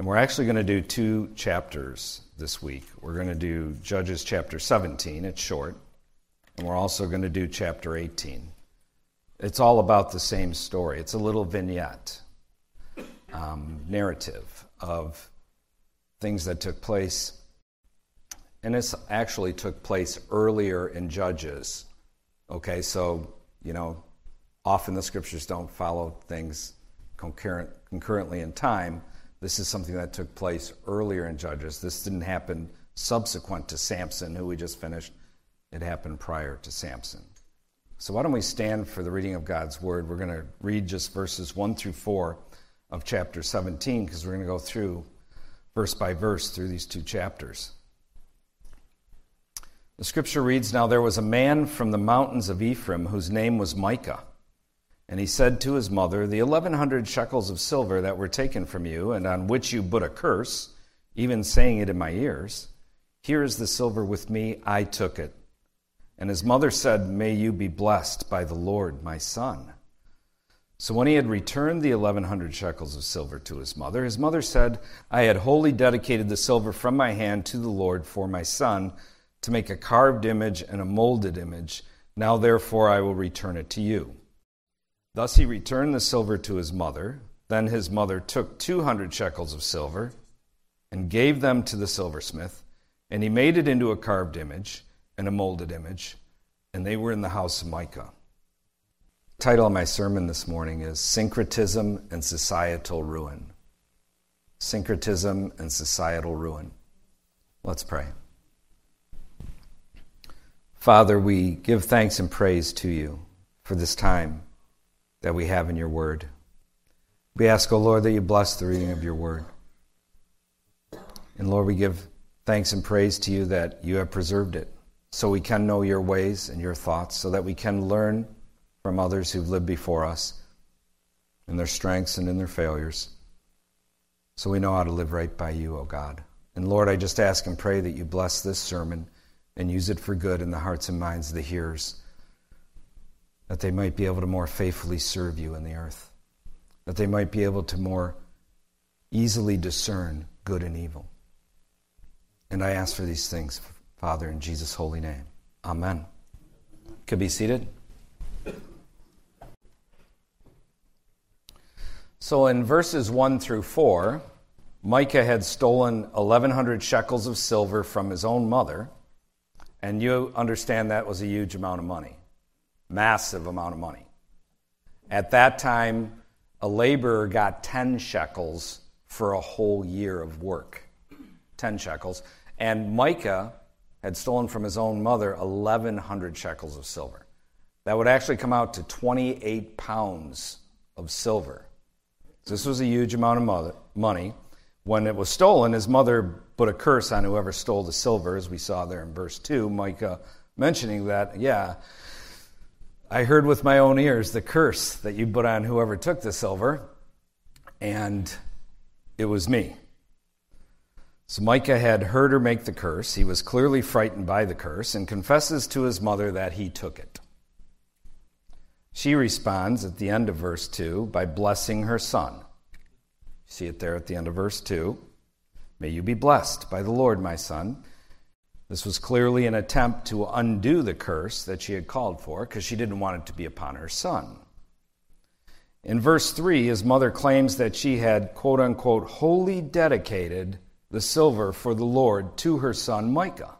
And we're actually going to do two chapters this week. We're going to do Judges chapter 17, it's short, and we're also going to do chapter 18. It's all about the same story. It's a little vignette, um, narrative of things that took place. And this actually took place earlier in Judges. Okay, so, you know, often the scriptures don't follow things concurrent, concurrently in time. This is something that took place earlier in Judges. This didn't happen subsequent to Samson, who we just finished. It happened prior to Samson. So, why don't we stand for the reading of God's Word? We're going to read just verses 1 through 4 of chapter 17 because we're going to go through verse by verse through these two chapters. The scripture reads Now there was a man from the mountains of Ephraim whose name was Micah. And he said to his mother, The eleven hundred shekels of silver that were taken from you, and on which you put a curse, even saying it in my ears, here is the silver with me, I took it. And his mother said, May you be blessed by the Lord, my son. So when he had returned the eleven hundred shekels of silver to his mother, his mother said, I had wholly dedicated the silver from my hand to the Lord for my son, to make a carved image and a molded image. Now therefore I will return it to you. Thus he returned the silver to his mother. Then his mother took two hundred shekels of silver and gave them to the silversmith, and he made it into a carved image and a molded image, and they were in the house of Micah. The title of my sermon this morning is Syncretism and Societal Ruin. Syncretism and Societal Ruin. Let's pray. Father, we give thanks and praise to you for this time that we have in your word. We ask, O oh Lord, that you bless the reading of your word. And Lord, we give thanks and praise to you that you have preserved it so we can know your ways and your thoughts, so that we can learn from others who've lived before us in their strengths and in their failures, so we know how to live right by you, O oh God. And Lord, I just ask and pray that you bless this sermon and use it for good in the hearts and minds of the hearers that they might be able to more faithfully serve you in the earth, that they might be able to more easily discern good and evil. And I ask for these things, Father, in Jesus' holy name. Amen. Could be seated. So in verses 1 through 4, Micah had stolen 1,100 shekels of silver from his own mother, and you understand that was a huge amount of money massive amount of money. At that time, a laborer got 10 shekels for a whole year of work. 10 shekels. And Micah had stolen from his own mother 1,100 shekels of silver. That would actually come out to 28 pounds of silver. So this was a huge amount of money. When it was stolen, his mother put a curse on whoever stole the silver, as we saw there in verse 2. Micah mentioning that, yeah, I heard with my own ears the curse that you put on whoever took the silver, and it was me. So Micah had heard her make the curse. He was clearly frightened by the curse and confesses to his mother that he took it. She responds at the end of verse 2 by blessing her son. See it there at the end of verse 2. May you be blessed by the Lord, my son. This was clearly an attempt to undo the curse that she had called for because she didn't want it to be upon her son. In verse 3, his mother claims that she had, quote unquote, wholly dedicated the silver for the Lord to her son Micah.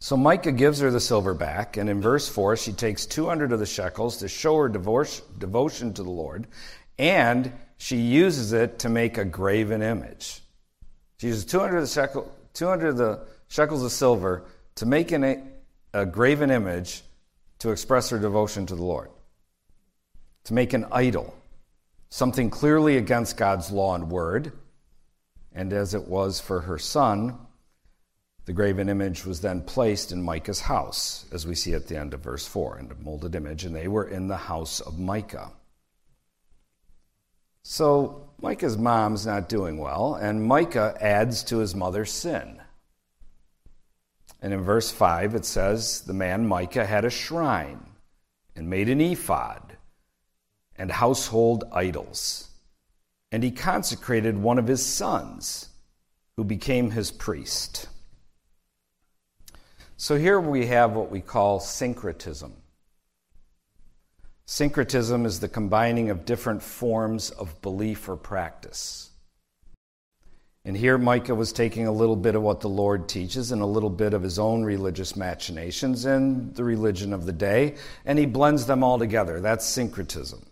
So Micah gives her the silver back, and in verse 4, she takes 200 of the shekels to show her devotion to the Lord, and she uses it to make a graven image. She uses 200 of the shekels 200 of the shekels of silver to make an, a graven image to express her devotion to the Lord, to make an idol, something clearly against God's law and word. And as it was for her son, the graven image was then placed in Micah's house, as we see at the end of verse 4, in a molded image, and they were in the house of Micah. So Micah's mom's not doing well, and Micah adds to his mother's sin. And in verse 5, it says, The man Micah had a shrine and made an ephod and household idols. and he consecrated one of his sons, who became his priest. So here we have what we call syncretism. Syncretism is the combining of different forms of belief or practice. And here Micah was taking a little bit of what the Lord teaches and a little bit of his own religious machinations and the religion of the day, and he blends them all together. That's syncretism.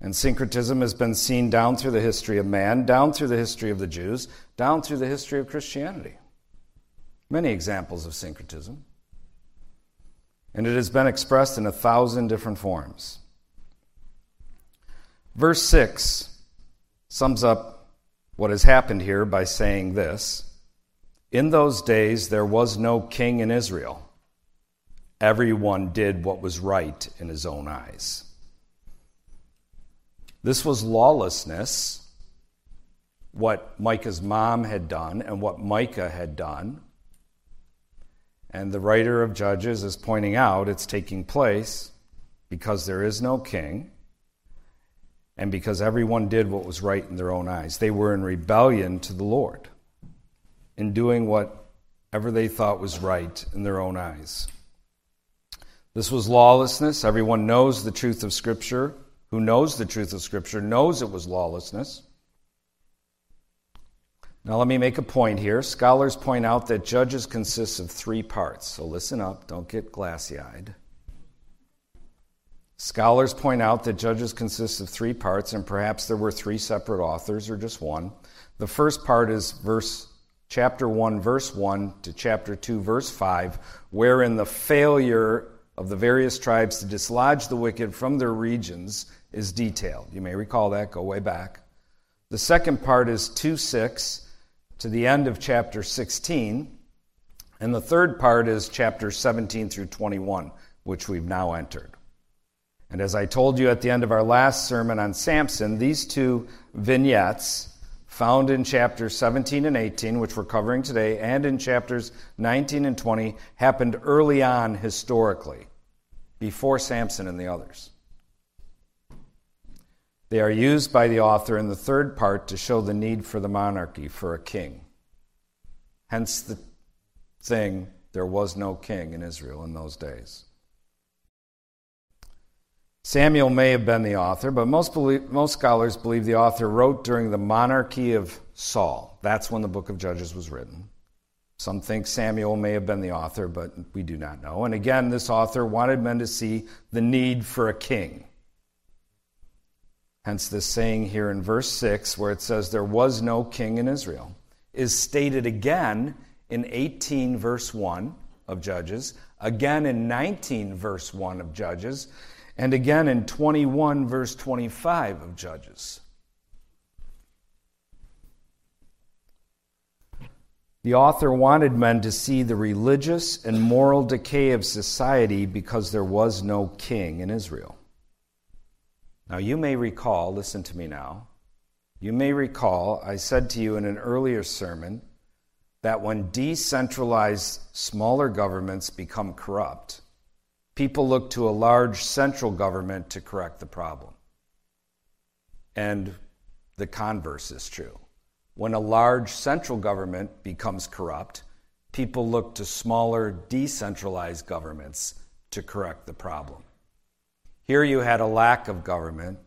And syncretism has been seen down through the history of man, down through the history of the Jews, down through the history of Christianity. Many examples of syncretism. And it has been expressed in a thousand different forms. Verse 6 sums up what has happened here by saying this In those days there was no king in Israel, everyone did what was right in his own eyes. This was lawlessness, what Micah's mom had done and what Micah had done. And the writer of Judges is pointing out it's taking place because there is no king and because everyone did what was right in their own eyes. They were in rebellion to the Lord, in doing whatever they thought was right in their own eyes. This was lawlessness. Everyone knows the truth of Scripture who knows the truth of Scripture knows it was lawlessness. Now, let me make a point here. Scholars point out that Judges consists of three parts. So listen up, don't get glassy eyed. Scholars point out that Judges consists of three parts, and perhaps there were three separate authors or just one. The first part is verse chapter 1 verse 1 to chapter 2 verse 5 wherein the failure of the various tribes to dislodge the wicked from their regions is detailed. You may recall that, go way back. The second part is 2 6 to the end of chapter 16. And the third part is chapter 17 through 21, which we've now entered. And as I told you at the end of our last sermon on Samson, these two vignettes found in chapters 17 and 18, which we're covering today, and in chapters 19 and 20, happened early on historically, before Samson and the others. They are used by the author in the third part to show the need for the monarchy, for a king. Hence the thing, there was no king in Israel in those days. Samuel may have been the author, but most, believe, most scholars believe the author wrote during the monarchy of Saul. That's when the book of Judges was written. Some think Samuel may have been the author, but we do not know. And again, this author wanted men to see the need for a king. Hence, this saying here in verse 6, where it says, There was no king in Israel, is stated again in 18, verse 1 of Judges, again in 19, verse 1 of Judges, and again in 21, verse 25 of Judges. The author wanted men to see the religious and moral decay of society because there was no king in Israel. Now, you may recall, listen to me now, you may recall I said to you in an earlier sermon that when decentralized smaller governments become corrupt, people look to a large central government to correct the problem. And the converse is true. When a large central government becomes corrupt, people look to smaller decentralized governments to correct the problem. Here you had a lack of government.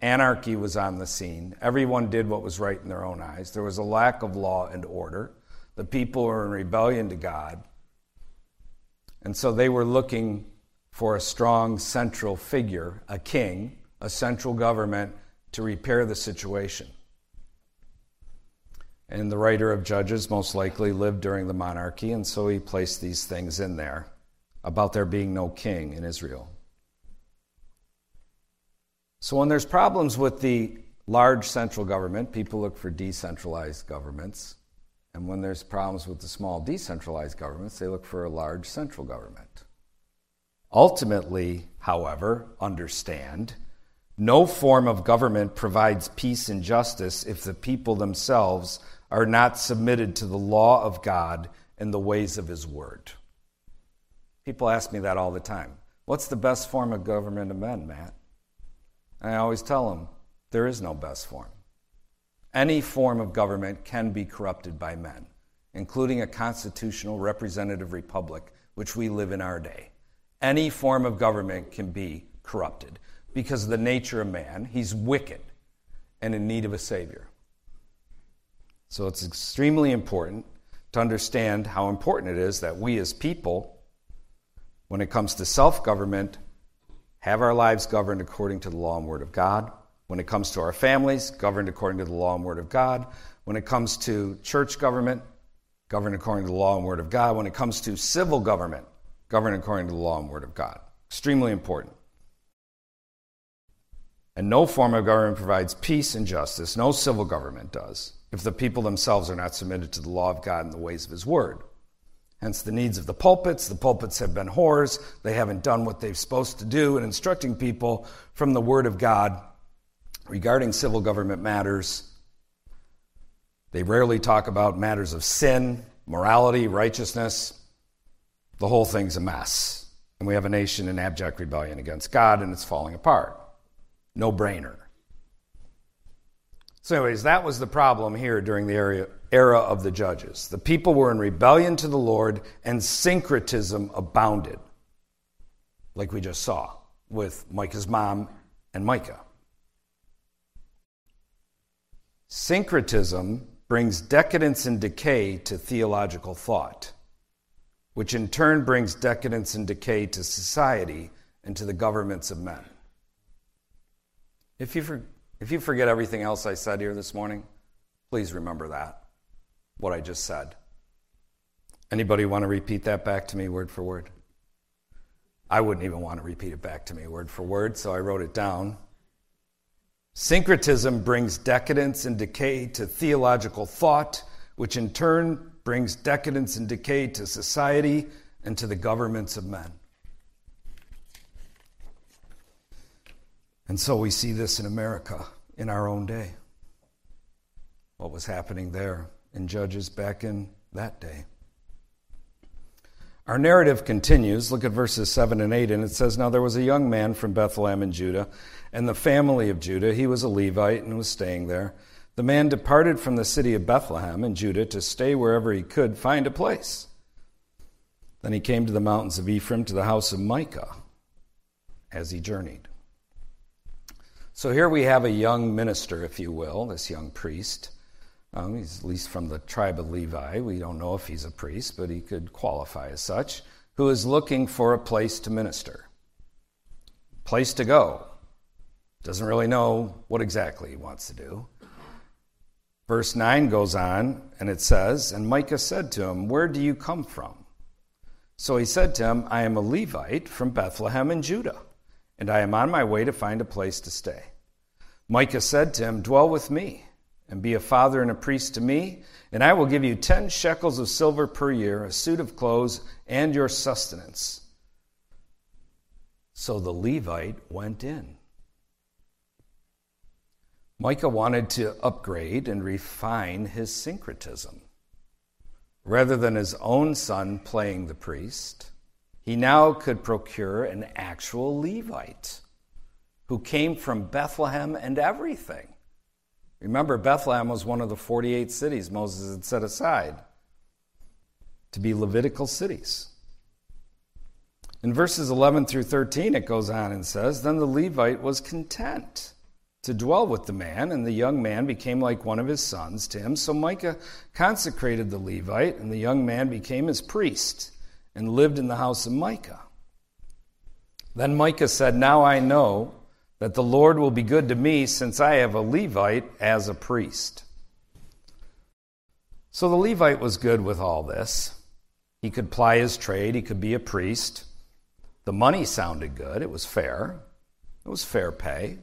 Anarchy was on the scene. Everyone did what was right in their own eyes. There was a lack of law and order. The people were in rebellion to God. And so they were looking for a strong central figure, a king, a central government to repair the situation. And the writer of Judges most likely lived during the monarchy, and so he placed these things in there about there being no king in Israel. So when there's problems with the large central government, people look for decentralized governments. And when there's problems with the small decentralized governments, they look for a large central government. Ultimately, however, understand no form of government provides peace and justice if the people themselves are not submitted to the law of God and the ways of His Word. People ask me that all the time. What's the best form of government of men, Matt? And I always tell them There is no best form. Any form of government can be corrupted by men, including a constitutional representative republic, which we live in our day. Any form of government can be corrupted because of the nature of man. He's wicked and in need of a Savior. So it's extremely important to understand how important it is that we as people, when it comes to self government, have our lives governed according to the law and word of God. When it comes to our families, governed according to the law and word of God. When it comes to church government, governed according to the law and word of God. When it comes to civil government, governed according to the law and word of God. Extremely important. And no form of government provides peace and justice. No civil government does if the people themselves are not submitted to the law of God and the ways of His Word. Hence the needs of the pulpits. The pulpits have been whores. They haven't done what they're supposed to do in instructing people from the Word of God regarding civil government matters. They rarely talk about matters of sin, morality, righteousness. The whole thing's a mess. And we have a nation in abject rebellion against God, and it's falling apart. No brainer. So, anyways, that was the problem here during the era, era of the judges. The people were in rebellion to the Lord, and syncretism abounded, like we just saw with Micah's mom and Micah. Syncretism brings decadence and decay to theological thought, which in turn brings decadence and decay to society and to the governments of men. If you, if you forget everything else I said here this morning, please remember that, what I just said. Anybody want to repeat that back to me word for word? I wouldn't even want to repeat it back to me word for word, so I wrote it down. Syncretism brings decadence and decay to theological thought, which in turn brings decadence and decay to society and to the governments of men. And so we see this in America in our own day. What was happening there in Judges back in that day. Our narrative continues. Look at verses 7 and 8, and it says Now there was a young man from Bethlehem in Judah, and the family of Judah. He was a Levite and was staying there. The man departed from the city of Bethlehem in Judah to stay wherever he could find a place. Then he came to the mountains of Ephraim to the house of Micah as he journeyed. So here we have a young minister, if you will, this young priest. Um, he's at least from the tribe of Levi. We don't know if he's a priest, but he could qualify as such, who is looking for a place to minister, place to go. Doesn't really know what exactly he wants to do. Verse 9 goes on, and it says, And Micah said to him, Where do you come from? So he said to him, I am a Levite from Bethlehem in Judah and I am on my way to find a place to stay. Micah said to him, Dwell with me, and be a father and a priest to me, and I will give you ten shekels of silver per year, a suit of clothes, and your sustenance. So the Levite went in. Micah wanted to upgrade and refine his syncretism. Rather than his own son playing the priest, he now could procure an actual Levite who came from Bethlehem and everything. Remember, Bethlehem was one of the 48 cities Moses had set aside to be Levitical cities. In verses 11 through 13, it goes on and says Then the Levite was content to dwell with the man, and the young man became like one of his sons to him. So Micah consecrated the Levite, and the young man became his priest and lived in the house of Micah. Then Micah said, Now I know that the Lord will be good to me since I have a Levite as a priest. So the Levite was good with all this. He could ply his trade, he could be a priest. The money sounded good, it was fair, it was fair pay.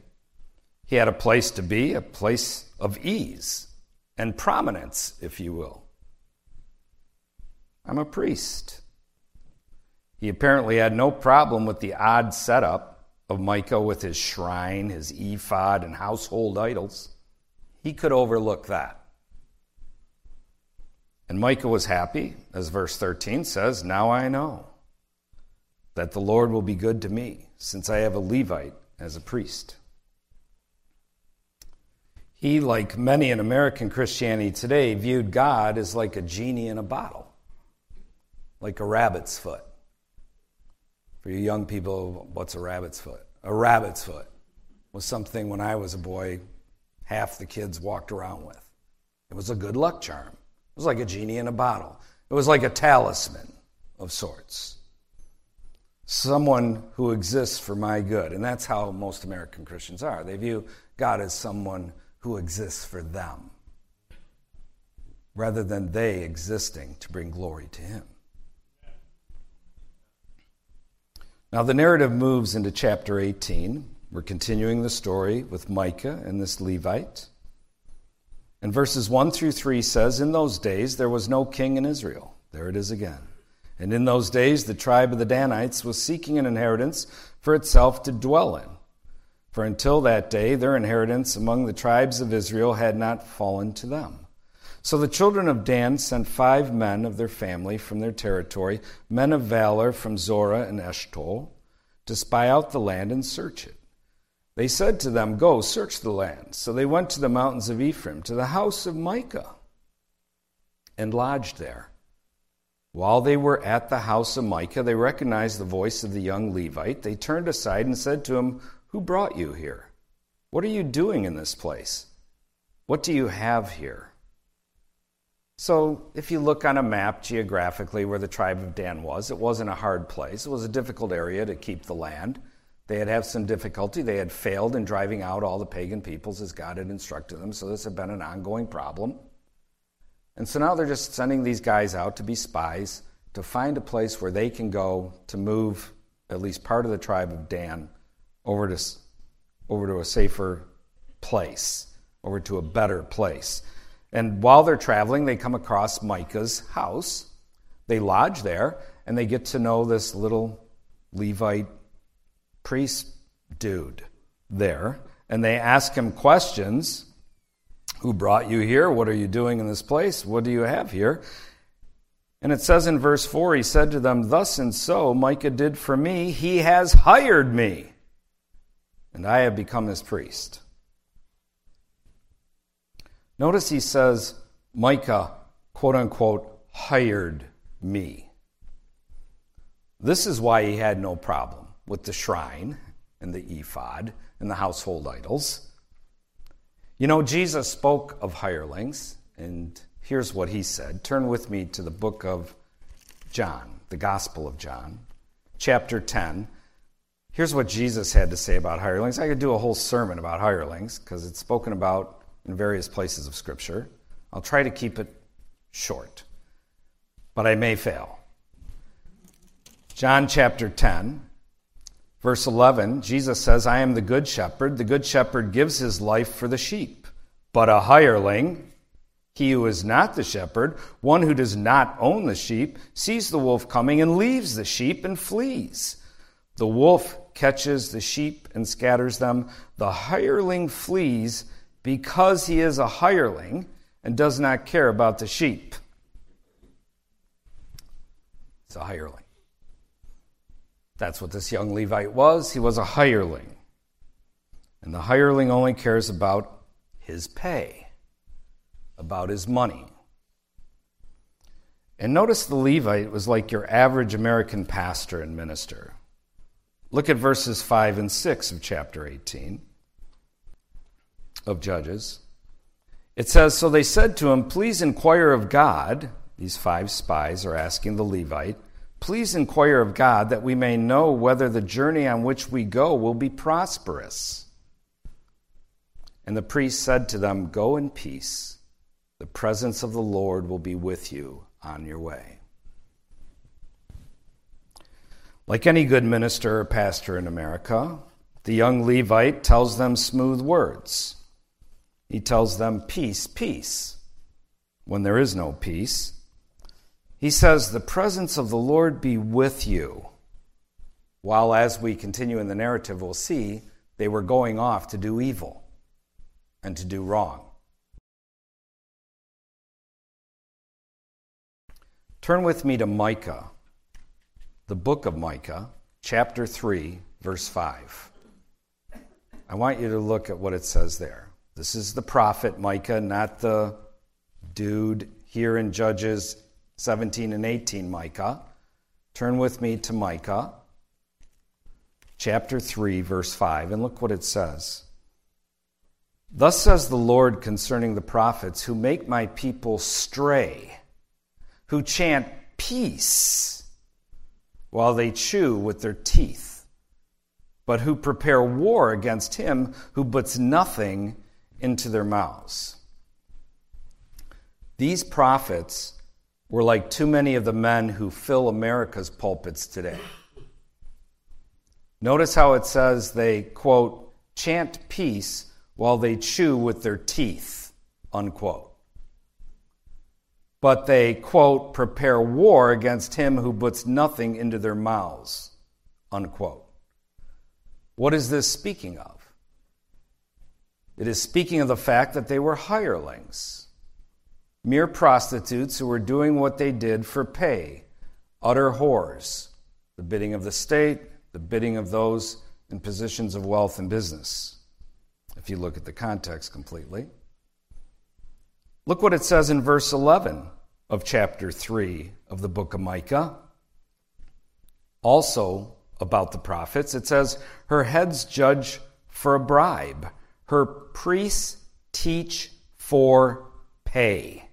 He had a place to be, a place of ease and prominence, if you will. I'm a priest. He apparently had no problem with the odd setup of Micah with his shrine, his ephod, and household idols. He could overlook that. And Micah was happy, as verse 13 says, Now I know that the Lord will be good to me, since I have a Levite as a priest. He, like many in American Christianity today, viewed God as like a genie in a bottle, like a rabbit's foot. For you young people, what's a rabbit's foot? A rabbit's foot was something when I was a boy, half the kids walked around with. It was a good luck charm. It was like a genie in a bottle. It was like a talisman of sorts. Someone who exists for my good. And that's how most American Christians are. They view God as someone who exists for them rather than they existing to bring glory to Him. Now, the narrative moves into chapter 18. We're continuing the story with Micah and this Levite. And verses 1 through 3 says, In those days there was no king in Israel. There it is again. And in those days the tribe of the Danites was seeking an inheritance for itself to dwell in. For until that day, their inheritance among the tribes of Israel had not fallen to them. So the children of Dan sent five men of their family from their territory, men of valor from Zorah and Eshtaol, to spy out the land and search it. They said to them, Go, search the land. So they went to the mountains of Ephraim, to the house of Micah, and lodged there. While they were at the house of Micah, they recognized the voice of the young Levite. They turned aside and said to him, who brought you here? What are you doing in this place? What do you have here? So, if you look on a map geographically where the tribe of Dan was, it wasn't a hard place. It was a difficult area to keep the land. They had had some difficulty. They had failed in driving out all the pagan peoples as God had instructed them, so this had been an ongoing problem. And so now they're just sending these guys out to be spies to find a place where they can go to move at least part of the tribe of Dan over to, over to a safer place, over to a better place. And while they're traveling, they come across Micah's house. They lodge there, and they get to know this little Levite priest dude there. And they ask him questions Who brought you here? What are you doing in this place? What do you have here? And it says in verse 4 He said to them, Thus and so Micah did for me. He has hired me and I have become his priest. Notice he says, Micah, quote unquote, hired me. This is why he had no problem with the shrine and the ephod and the household idols. You know, Jesus spoke of hirelings, and here's what he said. Turn with me to the book of John, the Gospel of John, chapter 10. Here's what Jesus had to say about hirelings. I could do a whole sermon about hirelings because it's spoken about in various places of Scripture. I'll try to keep it short, but I may fail. John chapter 10, verse 11, Jesus says, I am the good shepherd. The good shepherd gives his life for the sheep. But a hireling, he who is not the shepherd, one who does not own the sheep, sees the wolf coming and leaves the sheep and flees. The wolf catches the sheep and scatters them. The hireling flees because he is a hireling and does not care about the sheep. It's a hireling. That's what this young Levite was. He was a hireling. And the hireling only cares about his pay, about his money. And notice the Levite was like your average American pastor and minister. Look at verses 5 and 6 of chapter 18 of Judges. It says So they said to him, Please inquire of God. These five spies are asking the Levite, Please inquire of God that we may know whether the journey on which we go will be prosperous. And the priest said to them, Go in peace. The presence of the Lord will be with you on your way. Like any good minister or pastor in America, the young Levite tells them smooth words. He tells them, Peace, peace, when there is no peace. He says, The presence of the Lord be with you. While, as we continue in the narrative, we'll see they were going off to do evil and to do wrong. Turn with me to Micah the book of Micah, chapter 3, verse 5. I want you to look at what it says there. This is the prophet Micah, not the dude here in Judges 17 and 18, Micah. Turn with me to Micah chapter 3, verse 5, and look what it says. Thus says the Lord concerning the prophets who make my people stray, who chant peace while they chew with their teeth, but who prepare war against him who puts nothing into their mouths. These prophets were like too many of the men who fill America's pulpits today. Notice how it says they, quote, chant peace while they chew with their teeth, unquote. But they, quote, prepare war against him who puts nothing into their mouths, unquote. What is this speaking of? It is speaking of the fact that they were hirelings, mere prostitutes who were doing what they did for pay, utter whores, the bidding of the state, the bidding of those in positions of wealth and business, if you look at the context completely. Look what it says in verse 11 of chapter 3 of the book of Micah. Also about the prophets, it says, Her heads judge for a bribe, her priests teach for pay,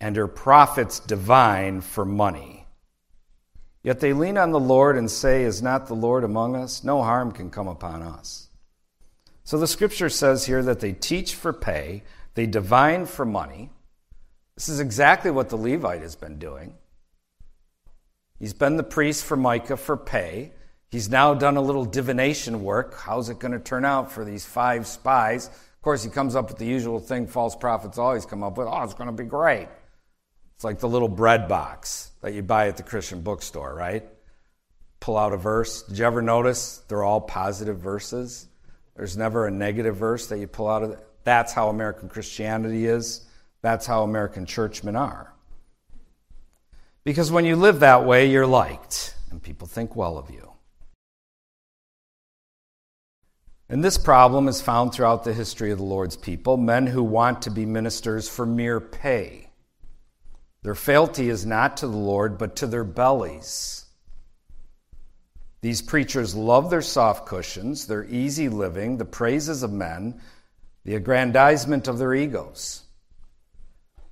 and her prophets divine for money. Yet they lean on the Lord and say, Is not the Lord among us? No harm can come upon us. So the scripture says here that they teach for pay, they divine for money. This is exactly what the Levite has been doing. He's been the priest for Micah for pay. He's now done a little divination work. How's it going to turn out for these five spies? Of course, he comes up with the usual thing false prophets always come up with oh, it's going to be great. It's like the little bread box that you buy at the Christian bookstore, right? Pull out a verse. Did you ever notice they're all positive verses? There's never a negative verse that you pull out of it. That's how American Christianity is. That's how American churchmen are. Because when you live that way, you're liked, and people think well of you. And this problem is found throughout the history of the Lord's people men who want to be ministers for mere pay their fealty is not to the Lord, but to their bellies. These preachers love their soft cushions, their easy living, the praises of men, the aggrandizement of their egos.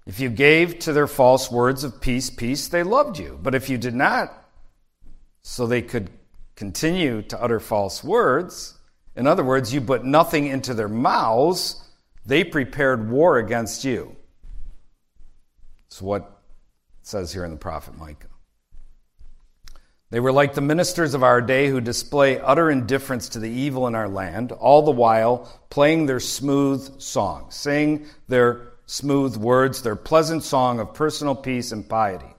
If you gave to their false words of peace, peace, they loved you. But if you did not, so they could continue to utter false words, in other words, you put nothing into their mouths, they prepared war against you. It's what it says here in the prophet Micah. They were like the ministers of our day who display utter indifference to the evil in our land, all the while playing their smooth song, sing their smooth words, their pleasant song of personal peace and piety.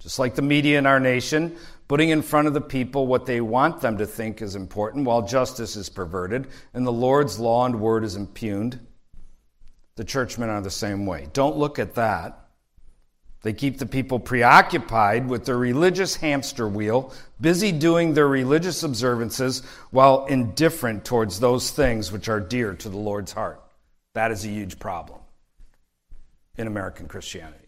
Just like the media in our nation, putting in front of the people what they want them to think is important while justice is perverted and the Lord's law and word is impugned. The churchmen are the same way. Don't look at that. They keep the people preoccupied with their religious hamster wheel, busy doing their religious observances while indifferent towards those things which are dear to the Lord's heart. That is a huge problem in American Christianity.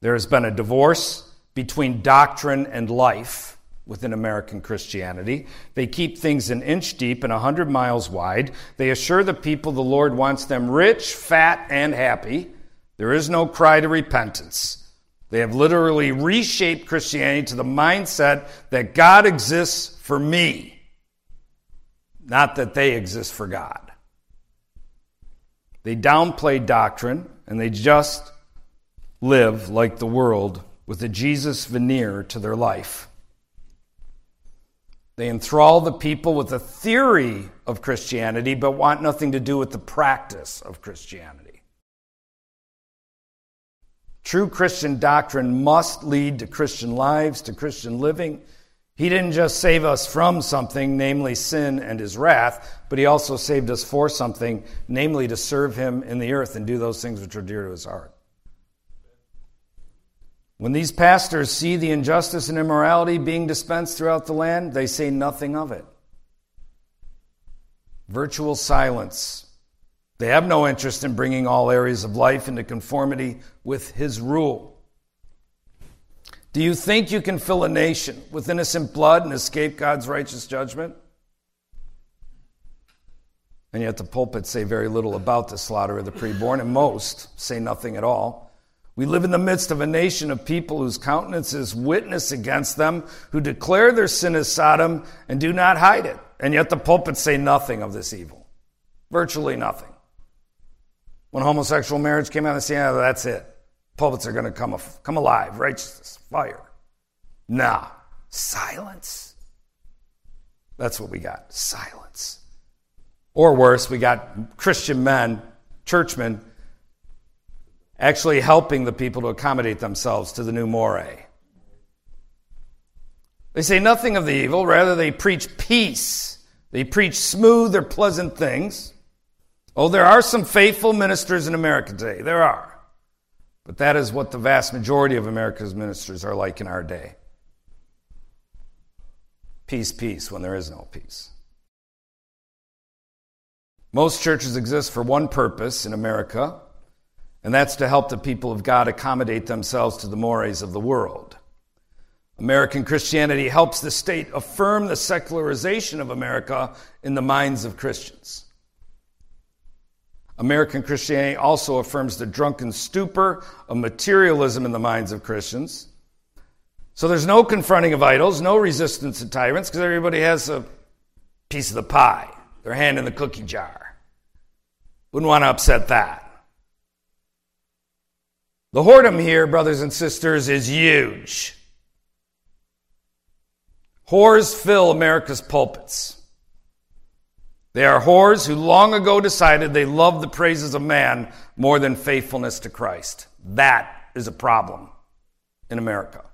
There has been a divorce between doctrine and life within American Christianity. They keep things an inch deep and a hundred miles wide. They assure the people the Lord wants them rich, fat, and happy. There is no cry to repentance. They have literally reshaped Christianity to the mindset that God exists for me, not that they exist for God. They downplay doctrine and they just live like the world with a Jesus veneer to their life. They enthrall the people with a theory of Christianity, but want nothing to do with the practice of Christianity. True Christian doctrine must lead to Christian lives, to Christian living. He didn't just save us from something, namely sin and his wrath, but he also saved us for something, namely to serve him in the earth and do those things which are dear to his heart. When these pastors see the injustice and immorality being dispensed throughout the land, they say nothing of it. Virtual silence. They have no interest in bringing all areas of life into conformity with His rule. Do you think you can fill a nation with innocent blood and escape God's righteous judgment? And yet the pulpits say very little about the slaughter of the preborn, and most say nothing at all. We live in the midst of a nation of people whose countenances witness against them, who declare their sin as Sodom and do not hide it. And yet the pulpits say nothing of this evil. Virtually nothing. When homosexual marriage came out, they say, yeah, that's it. Pulpits are going to come, come alive. Righteousness, fire. Nah, silence. That's what we got silence. Or worse, we got Christian men, churchmen, actually helping the people to accommodate themselves to the new moray. They say nothing of the evil, rather, they preach peace. They preach smooth or pleasant things. Oh, there are some faithful ministers in America today. There are. But that is what the vast majority of America's ministers are like in our day. Peace, peace, when there is no peace. Most churches exist for one purpose in America, and that's to help the people of God accommodate themselves to the mores of the world. American Christianity helps the state affirm the secularization of America in the minds of Christians. American Christianity also affirms the drunken stupor of materialism in the minds of Christians. So there's no confronting of idols, no resistance to tyrants, because everybody has a piece of the pie, their hand in the cookie jar. Wouldn't want to upset that. The whoredom here, brothers and sisters, is huge. Whores fill America's pulpits. They are whores who long ago decided they love the praises of man more than faithfulness to Christ. That is a problem in America.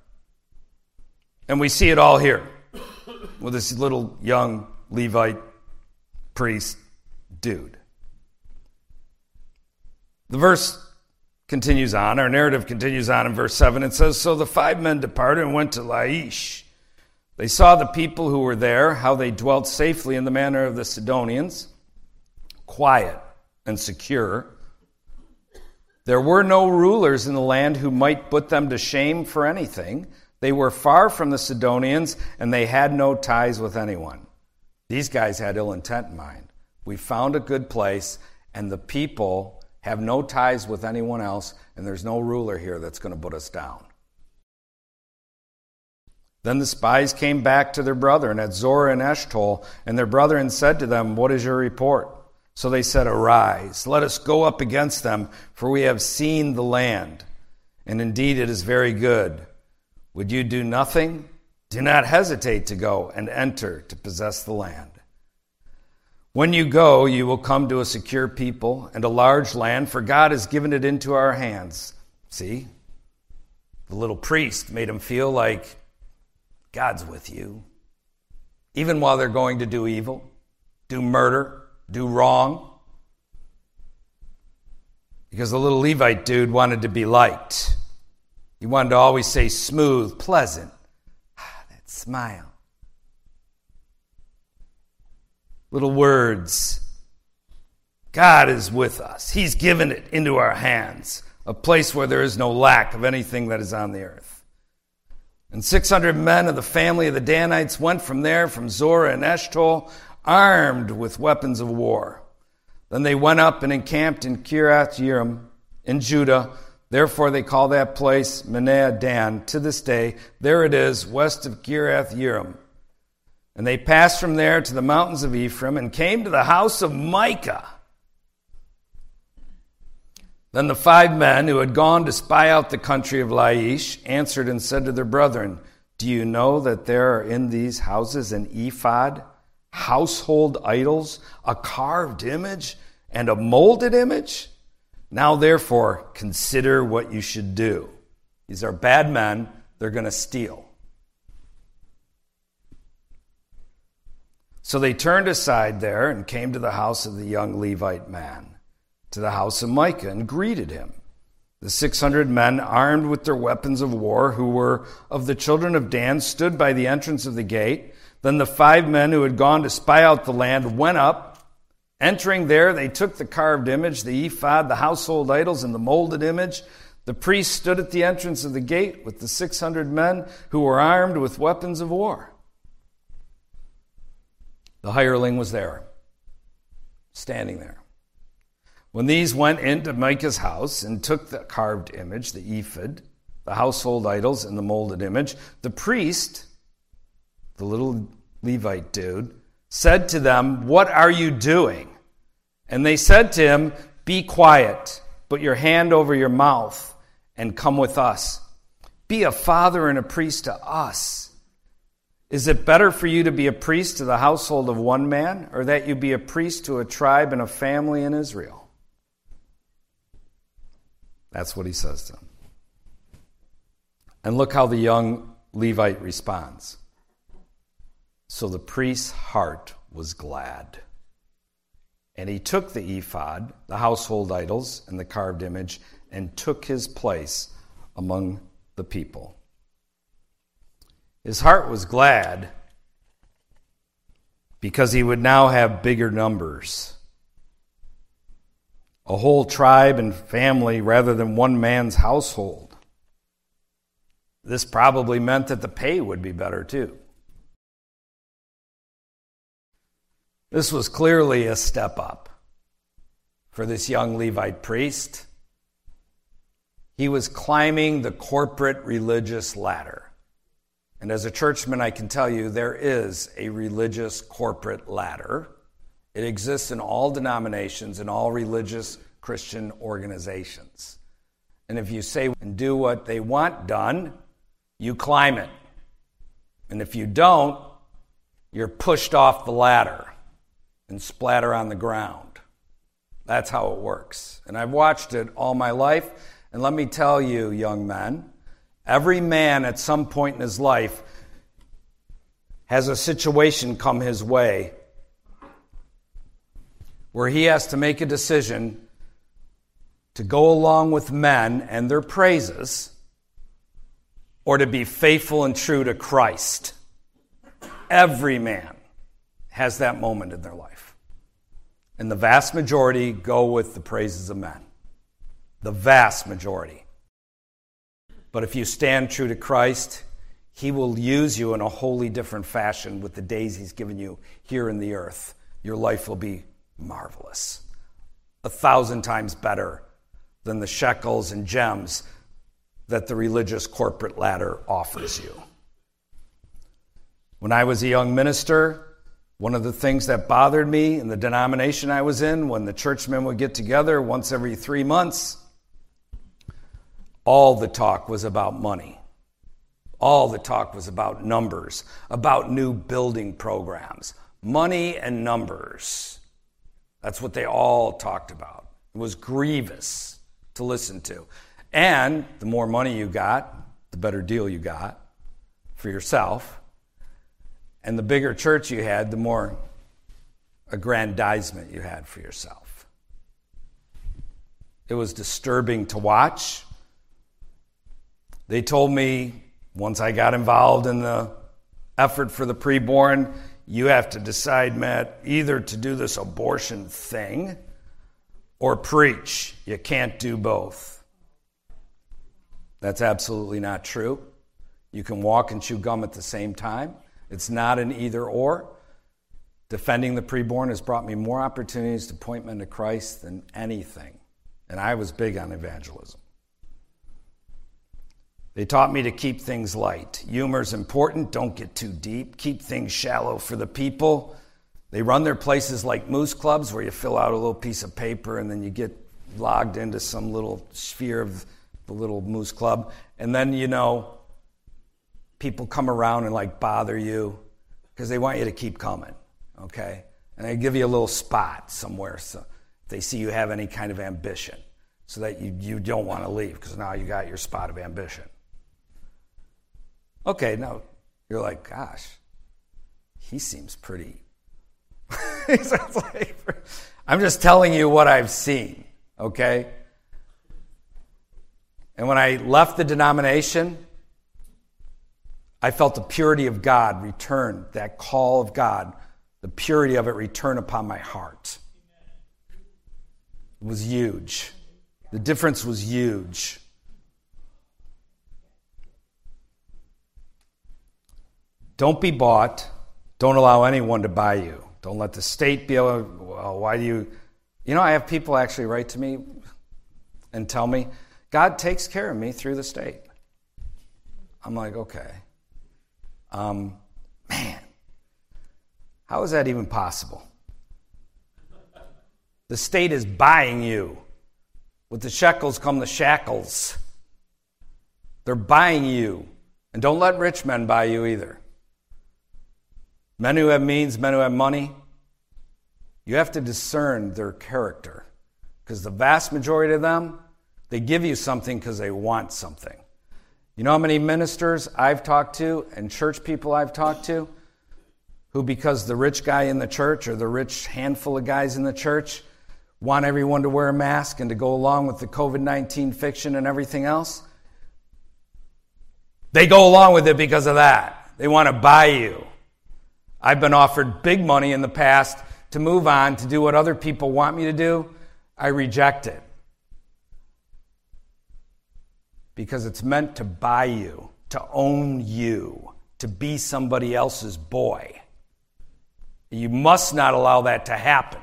And we see it all here with this little young Levite priest dude. The verse continues on, our narrative continues on in verse 7. It says So the five men departed and went to Laish. They saw the people who were there, how they dwelt safely in the manner of the Sidonians, quiet and secure. There were no rulers in the land who might put them to shame for anything. They were far from the Sidonians, and they had no ties with anyone. These guys had ill intent in mind. We found a good place, and the people have no ties with anyone else, and there's no ruler here that's going to put us down. Then the spies came back to their brethren at Zorah and Eshtaol, and their brethren said to them, What is your report? So they said, Arise, let us go up against them, for we have seen the land, and indeed it is very good. Would you do nothing? Do not hesitate to go and enter to possess the land. When you go, you will come to a secure people and a large land, for God has given it into our hands. See? The little priest made him feel like God's with you. Even while they're going to do evil, do murder, do wrong. Because the little Levite dude wanted to be liked. He wanted to always say smooth, pleasant. Ah, that smile. Little words. God is with us. He's given it into our hands, a place where there is no lack of anything that is on the earth. And 600 men of the family of the Danites went from there, from Zorah and Eshtaol, armed with weapons of war. Then they went up and encamped in Kiriath Yearim in Judah. Therefore, they call that place Mahaneh Dan to this day. There it is, west of Kiriath Yearim. And they passed from there to the mountains of Ephraim and came to the house of Micah. Then the five men who had gone to spy out the country of Laish answered and said to their brethren, Do you know that there are in these houses an ephod, household idols, a carved image, and a molded image? Now therefore, consider what you should do. These are bad men, they're going to steal. So they turned aside there and came to the house of the young Levite man, to the house of Micah, and greeted him. The 600 men, armed with their weapons of war, who were of the children of Dan, stood by the entrance of the gate. Then the five men who had gone to spy out the land went up Entering there, they took the carved image, the ephod, the household idols, and the molded image. The priest stood at the entrance of the gate with the 600 men who were armed with weapons of war. The hireling was there, standing there. When these went into Micah's house and took the carved image, the ephod, the household idols, and the molded image, the priest, the little Levite dude, said to them, What are you doing? And they said to him, Be quiet, put your hand over your mouth, and come with us. Be a father and a priest to us. Is it better for you to be a priest to the household of one man, or that you be a priest to a tribe and a family in Israel? That's what he says to them. And look how the young Levite responds. So the priest's heart was glad. And he took the ephod, the household idols, and the carved image, and took his place among the people. His heart was glad because he would now have bigger numbers. A whole tribe and family rather than one man's household. This probably meant that the pay would be better too. This was clearly a step up for this young Levite priest. He was climbing the corporate religious ladder. And as a churchman, I can tell you there is a religious corporate ladder. It exists in all denominations and all religious Christian organizations. And if you say and do what they want done, you climb it. And if you don't, you're pushed off the ladder and splatter on the ground. That's how it works. And I've watched it all my life. And let me tell you, young men, every man at some point in his life has a situation come his way where he has to make a decision to go along with men and their praises or to be faithful and true to Christ. Every man has that moment in their life. And the vast majority go with the praises of men. The vast majority. But if you stand true to Christ, He will use you in a wholly different fashion with the days He's given you here in the earth. Your life will be marvelous. A thousand times better than the shekels and gems that the religious corporate ladder offers you. When I was a young minister, one of the things that bothered me in the denomination I was in, when the churchmen would get together once every three months, all the talk was about money. All the talk was about numbers, about new building programs. Money and numbers. That's what they all talked about. It was grievous to listen to. And the more money you got, the better deal you got for yourself and the bigger church you had, the more aggrandizement you had for yourself. It was disturbing to watch. They told me once I got involved in the effort for the preborn, you have to decide, Matt, either to do this abortion thing or preach. You can't do both. That's absolutely not true. You can walk and chew gum at the same time. It's not an either or. Defending the preborn has brought me more opportunities to point men to Christ than anything. And I was big on evangelism. They taught me to keep things light. Humor is important, don't get too deep. Keep things shallow for the people. They run their places like moose clubs where you fill out a little piece of paper and then you get logged into some little sphere of the little moose club. And then, you know, people come around and like bother you because they want you to keep coming, okay? And they give you a little spot somewhere so they see you have any kind of ambition so that you, you don't want to leave because now you got your spot of ambition. Okay, now you're like, gosh, he seems pretty. I'm just telling you what I've seen, okay? And when I left the denomination, I felt the purity of God return, that call of God, the purity of it return upon my heart. It was huge. The difference was huge. Don't be bought. Don't allow anyone to buy you. Don't let the state be able. Well, why do you? You know, I have people actually write to me and tell me, God takes care of me through the state. I'm like, okay. Um, man, how is that even possible? The state is buying you. With the shekels come the shackles. They're buying you. And don't let rich men buy you either. Men who have means, men who have money, you have to discern their character. Because the vast majority of them, they give you something because they want something. You know how many ministers I've talked to and church people I've talked to who, because the rich guy in the church or the rich handful of guys in the church want everyone to wear a mask and to go along with the COVID 19 fiction and everything else, they go along with it because of that. They want to buy you. I've been offered big money in the past to move on to do what other people want me to do. I reject it. Because it's meant to buy you, to own you, to be somebody else's boy. You must not allow that to happen.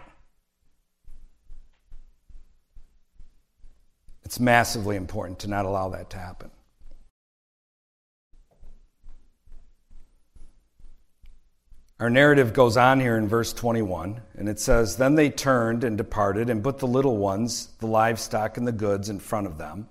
It's massively important to not allow that to happen. Our narrative goes on here in verse 21, and it says Then they turned and departed and put the little ones, the livestock, and the goods in front of them.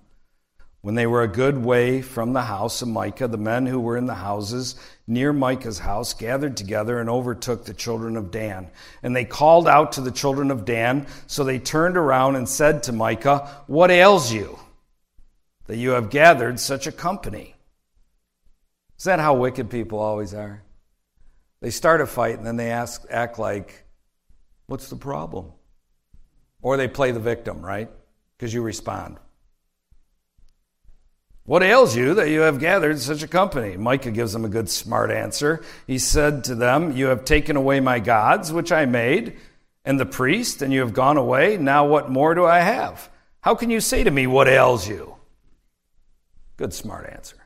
When they were a good way from the house of Micah, the men who were in the houses near Micah's house gathered together and overtook the children of Dan. And they called out to the children of Dan. So they turned around and said to Micah, What ails you that you have gathered such a company? Is that how wicked people always are? They start a fight and then they ask, act like, What's the problem? Or they play the victim, right? Because you respond. What ails you that you have gathered such a company? Micah gives them a good, smart answer. He said to them, You have taken away my gods, which I made, and the priest, and you have gone away. Now what more do I have? How can you say to me, What ails you? Good, smart answer.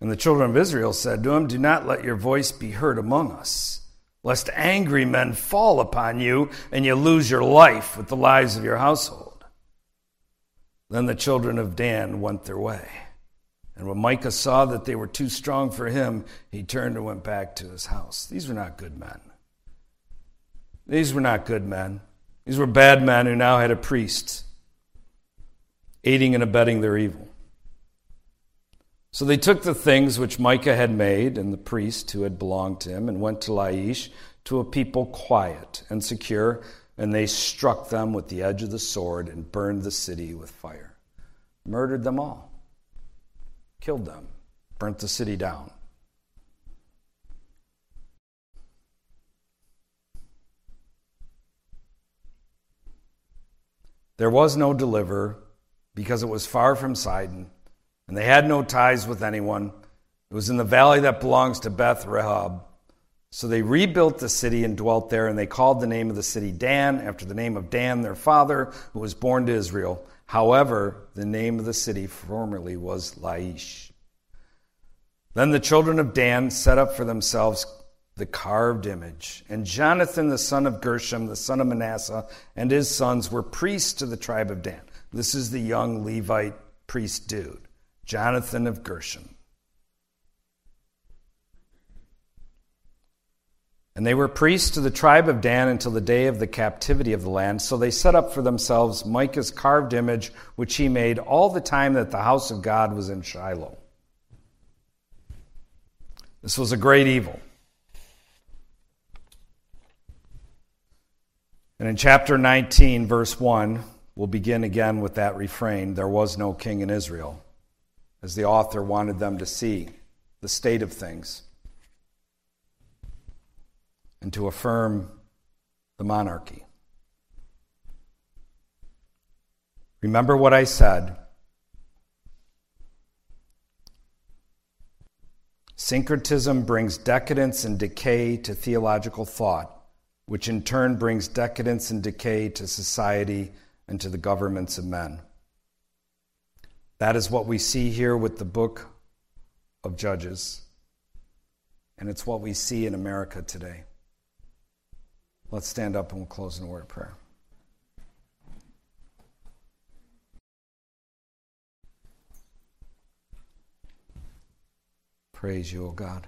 And the children of Israel said to him, Do not let your voice be heard among us, lest angry men fall upon you and you lose your life with the lives of your household. Then the children of Dan went their way. And when Micah saw that they were too strong for him, he turned and went back to his house. These were not good men. These were not good men. These were bad men who now had a priest aiding and abetting their evil. So they took the things which Micah had made and the priest who had belonged to him and went to Laish to a people quiet and secure, and they struck them with the edge of the sword and burned the city with fire. Murdered them all, killed them, burnt the city down. There was no deliverer because it was far from Sidon and they had no ties with anyone. It was in the valley that belongs to Beth Rehob. So they rebuilt the city and dwelt there, and they called the name of the city Dan, after the name of Dan, their father, who was born to Israel. However, the name of the city formerly was Laish. Then the children of Dan set up for themselves the carved image. And Jonathan, the son of Gershom, the son of Manasseh, and his sons were priests to the tribe of Dan. This is the young Levite priest dude. Jonathan of Gershom. And they were priests to the tribe of Dan until the day of the captivity of the land. So they set up for themselves Micah's carved image, which he made all the time that the house of God was in Shiloh. This was a great evil. And in chapter 19, verse 1, we'll begin again with that refrain there was no king in Israel as the author wanted them to see the state of things and to affirm the monarchy. Remember what I said. Syncretism brings decadence and decay to theological thought, which in turn brings decadence and decay to society and to the governments of men. That is what we see here with the book of Judges, and it's what we see in America today. Let's stand up and we'll close in a word of prayer. Praise you, O God.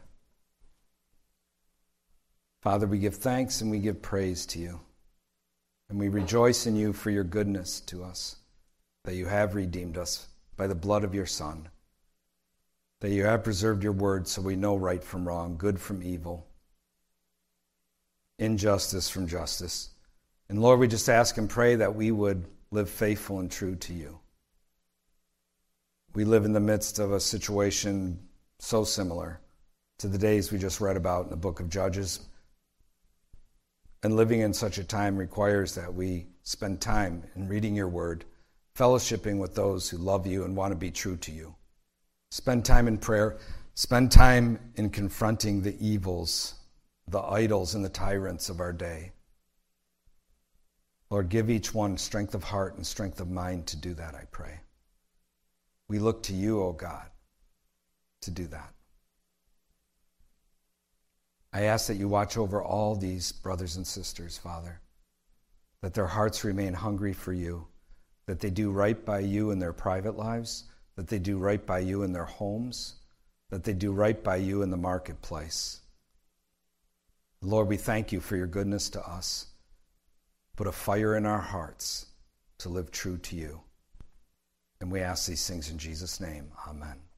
Father, we give thanks and we give praise to you. And we rejoice in you for your goodness to us, that you have redeemed us by the blood of your Son, that you have preserved your word so we know right from wrong, good from evil, injustice from justice. And Lord, we just ask and pray that we would live faithful and true to you. We live in the midst of a situation so similar to the days we just read about in the book of Judges. And living in such a time requires that we spend time in reading your word, fellowshipping with those who love you and want to be true to you. Spend time in prayer, spend time in confronting the evils, the idols, and the tyrants of our day. Lord, give each one strength of heart and strength of mind to do that, I pray. We look to you, O oh God to do that. I ask that you watch over all these brothers and sisters, Father, that their hearts remain hungry for you, that they do right by you in their private lives, that they do right by you in their homes, that they do right by you in the marketplace. Lord, we thank you for your goodness to us. Put a fire in our hearts to live true to you. And we ask these things in Jesus' name. Amen.